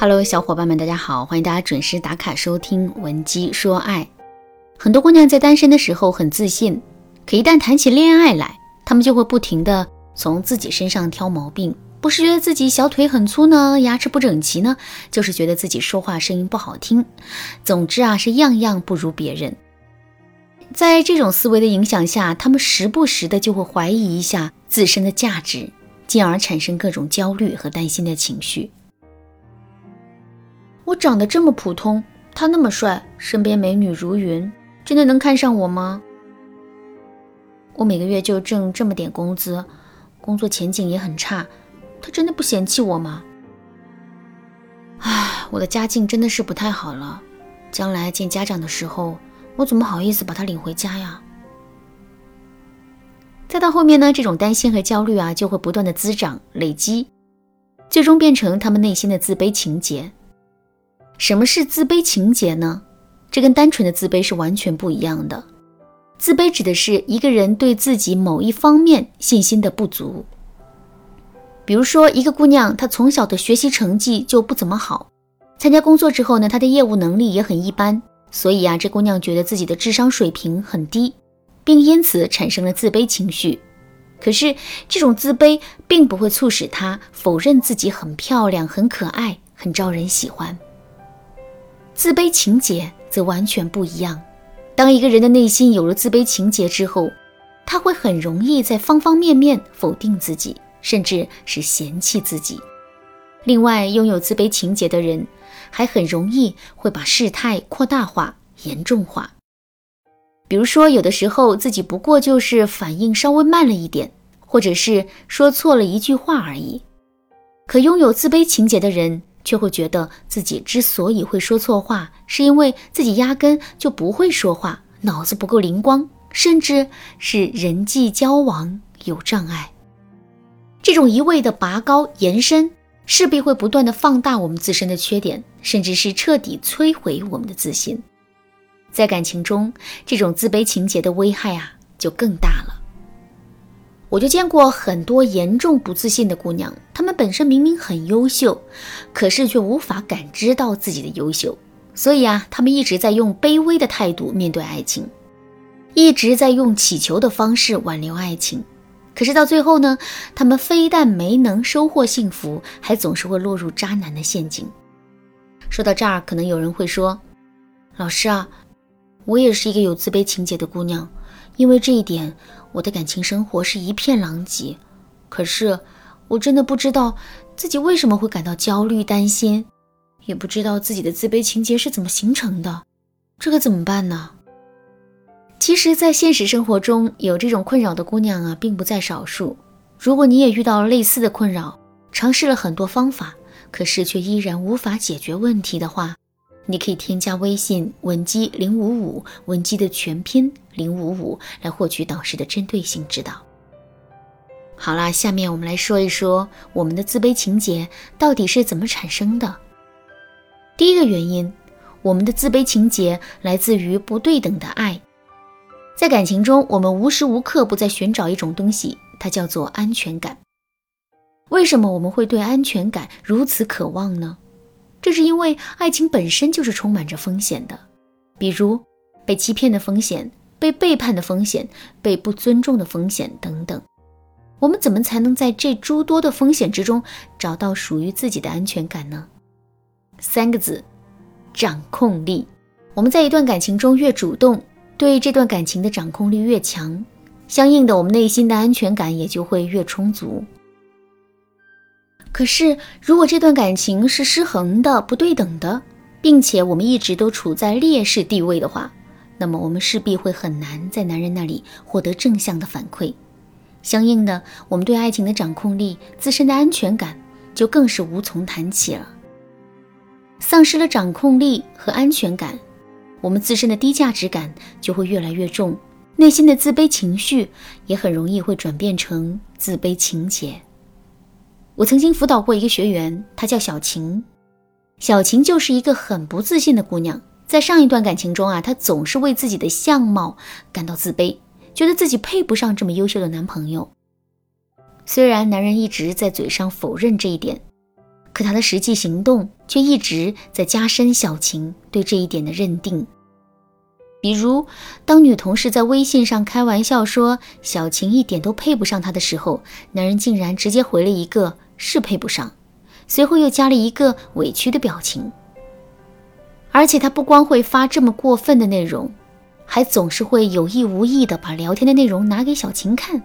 Hello，小伙伴们，大家好，欢迎大家准时打卡收听《文姬说爱》。很多姑娘在单身的时候很自信，可一旦谈起恋爱来，她们就会不停的从自己身上挑毛病，不是觉得自己小腿很粗呢，牙齿不整齐呢，就是觉得自己说话声音不好听。总之啊，是样样不如别人。在这种思维的影响下，她们时不时的就会怀疑一下自身的价值，进而产生各种焦虑和担心的情绪。我长得这么普通，他那么帅，身边美女如云，真的能看上我吗？我每个月就挣这么点工资，工作前景也很差，他真的不嫌弃我吗？唉，我的家境真的是不太好了，将来见家长的时候，我怎么好意思把他领回家呀？再到后面呢，这种担心和焦虑啊，就会不断的滋长、累积，最终变成他们内心的自卑情结。什么是自卑情结呢？这跟单纯的自卑是完全不一样的。自卑指的是一个人对自己某一方面信心的不足。比如说，一个姑娘，她从小的学习成绩就不怎么好，参加工作之后呢，她的业务能力也很一般，所以啊，这姑娘觉得自己的智商水平很低，并因此产生了自卑情绪。可是，这种自卑并不会促使她否认自己很漂亮、很可爱、很招人喜欢。自卑情结则完全不一样。当一个人的内心有了自卑情结之后，他会很容易在方方面面否定自己，甚至是嫌弃自己。另外，拥有自卑情结的人还很容易会把事态扩大化、严重化。比如说，有的时候自己不过就是反应稍微慢了一点，或者是说错了一句话而已。可拥有自卑情结的人。却会觉得自己之所以会说错话，是因为自己压根就不会说话，脑子不够灵光，甚至是人际交往有障碍。这种一味的拔高延伸，势必会不断的放大我们自身的缺点，甚至是彻底摧毁我们的自信。在感情中，这种自卑情节的危害啊，就更大了。我就见过很多严重不自信的姑娘，她们本身明明很优秀，可是却无法感知到自己的优秀，所以啊，她们一直在用卑微的态度面对爱情，一直在用乞求的方式挽留爱情，可是到最后呢，她们非但没能收获幸福，还总是会落入渣男的陷阱。说到这儿，可能有人会说：“老师啊，我也是一个有自卑情节的姑娘。”因为这一点，我的感情生活是一片狼藉。可是，我真的不知道自己为什么会感到焦虑、担心，也不知道自己的自卑情结是怎么形成的。这可怎么办呢？其实，在现实生活中，有这种困扰的姑娘啊，并不在少数。如果你也遇到了类似的困扰，尝试了很多方法，可是却依然无法解决问题的话，你可以添加微信文姬零五五，文姬的全拼零五五，来获取导师的针对性指导。好啦，下面我们来说一说我们的自卑情结到底是怎么产生的。第一个原因，我们的自卑情结来自于不对等的爱。在感情中，我们无时无刻不在寻找一种东西，它叫做安全感。为什么我们会对安全感如此渴望呢？这是因为爱情本身就是充满着风险的，比如被欺骗的风险、被背叛的风险、被不尊重的风险等等。我们怎么才能在这诸多的风险之中找到属于自己的安全感呢？三个字：掌控力。我们在一段感情中越主动，对这段感情的掌控力越强，相应的，我们内心的安全感也就会越充足。可是，如果这段感情是失衡的、不对等的，并且我们一直都处在劣势地位的话，那么我们势必会很难在男人那里获得正向的反馈。相应的，我们对爱情的掌控力、自身的安全感就更是无从谈起了。丧失了掌控力和安全感，我们自身的低价值感就会越来越重，内心的自卑情绪也很容易会转变成自卑情结。我曾经辅导过一个学员，她叫小晴。小晴就是一个很不自信的姑娘，在上一段感情中啊，她总是为自己的相貌感到自卑，觉得自己配不上这么优秀的男朋友。虽然男人一直在嘴上否认这一点，可他的实际行动却一直在加深小晴对这一点的认定。比如，当女同事在微信上开玩笑说小晴一点都配不上他的时候，男人竟然直接回了一个“是配不上”，随后又加了一个委屈的表情。而且他不光会发这么过分的内容，还总是会有意无意的把聊天的内容拿给小晴看，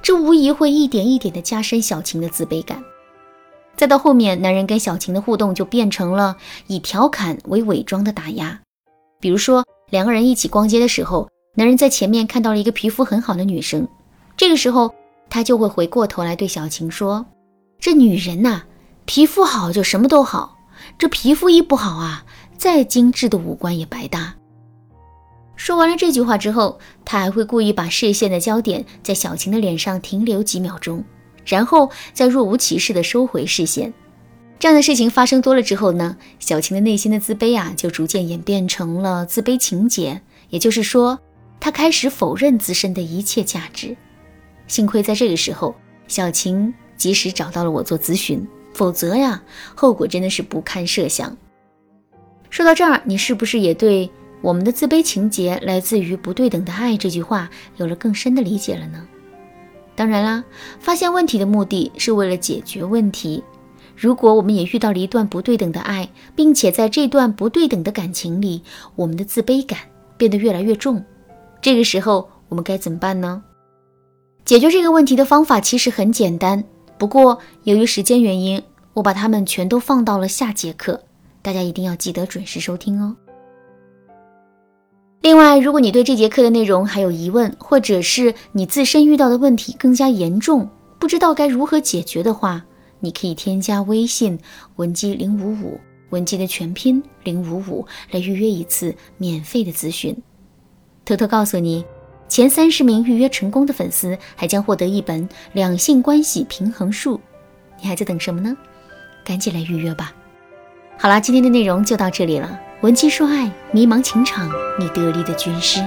这无疑会一点一点的加深小晴的自卑感。再到后面，男人跟小晴的互动就变成了以调侃为伪装的打压，比如说。两个人一起逛街的时候，男人在前面看到了一个皮肤很好的女生，这个时候他就会回过头来对小晴说：“这女人呐，皮肤好就什么都好，这皮肤一不好啊，再精致的五官也白搭。”说完了这句话之后，他还会故意把视线的焦点在小晴的脸上停留几秒钟，然后再若无其事地收回视线。这样的事情发生多了之后呢，小晴的内心的自卑啊，就逐渐演变成了自卑情结。也就是说，她开始否认自身的一切价值。幸亏在这个时候，小晴及时找到了我做咨询，否则呀，后果真的是不堪设想。说到这儿，你是不是也对我们的自卑情节来自于不对等的爱这句话有了更深的理解了呢？当然啦，发现问题的目的是为了解决问题。如果我们也遇到了一段不对等的爱，并且在这段不对等的感情里，我们的自卑感变得越来越重，这个时候我们该怎么办呢？解决这个问题的方法其实很简单，不过由于时间原因，我把它们全都放到了下节课，大家一定要记得准时收听哦。另外，如果你对这节课的内容还有疑问，或者是你自身遇到的问题更加严重，不知道该如何解决的话，你可以添加微信文姬零五五，文姬的全拼零五五来预约一次免费的咨询。偷偷告诉你，前三十名预约成功的粉丝还将获得一本《两性关系平衡术》。你还在等什么呢？赶紧来预约吧。好啦，今天的内容就到这里了。文姬说爱，迷茫情场，你得力的军师。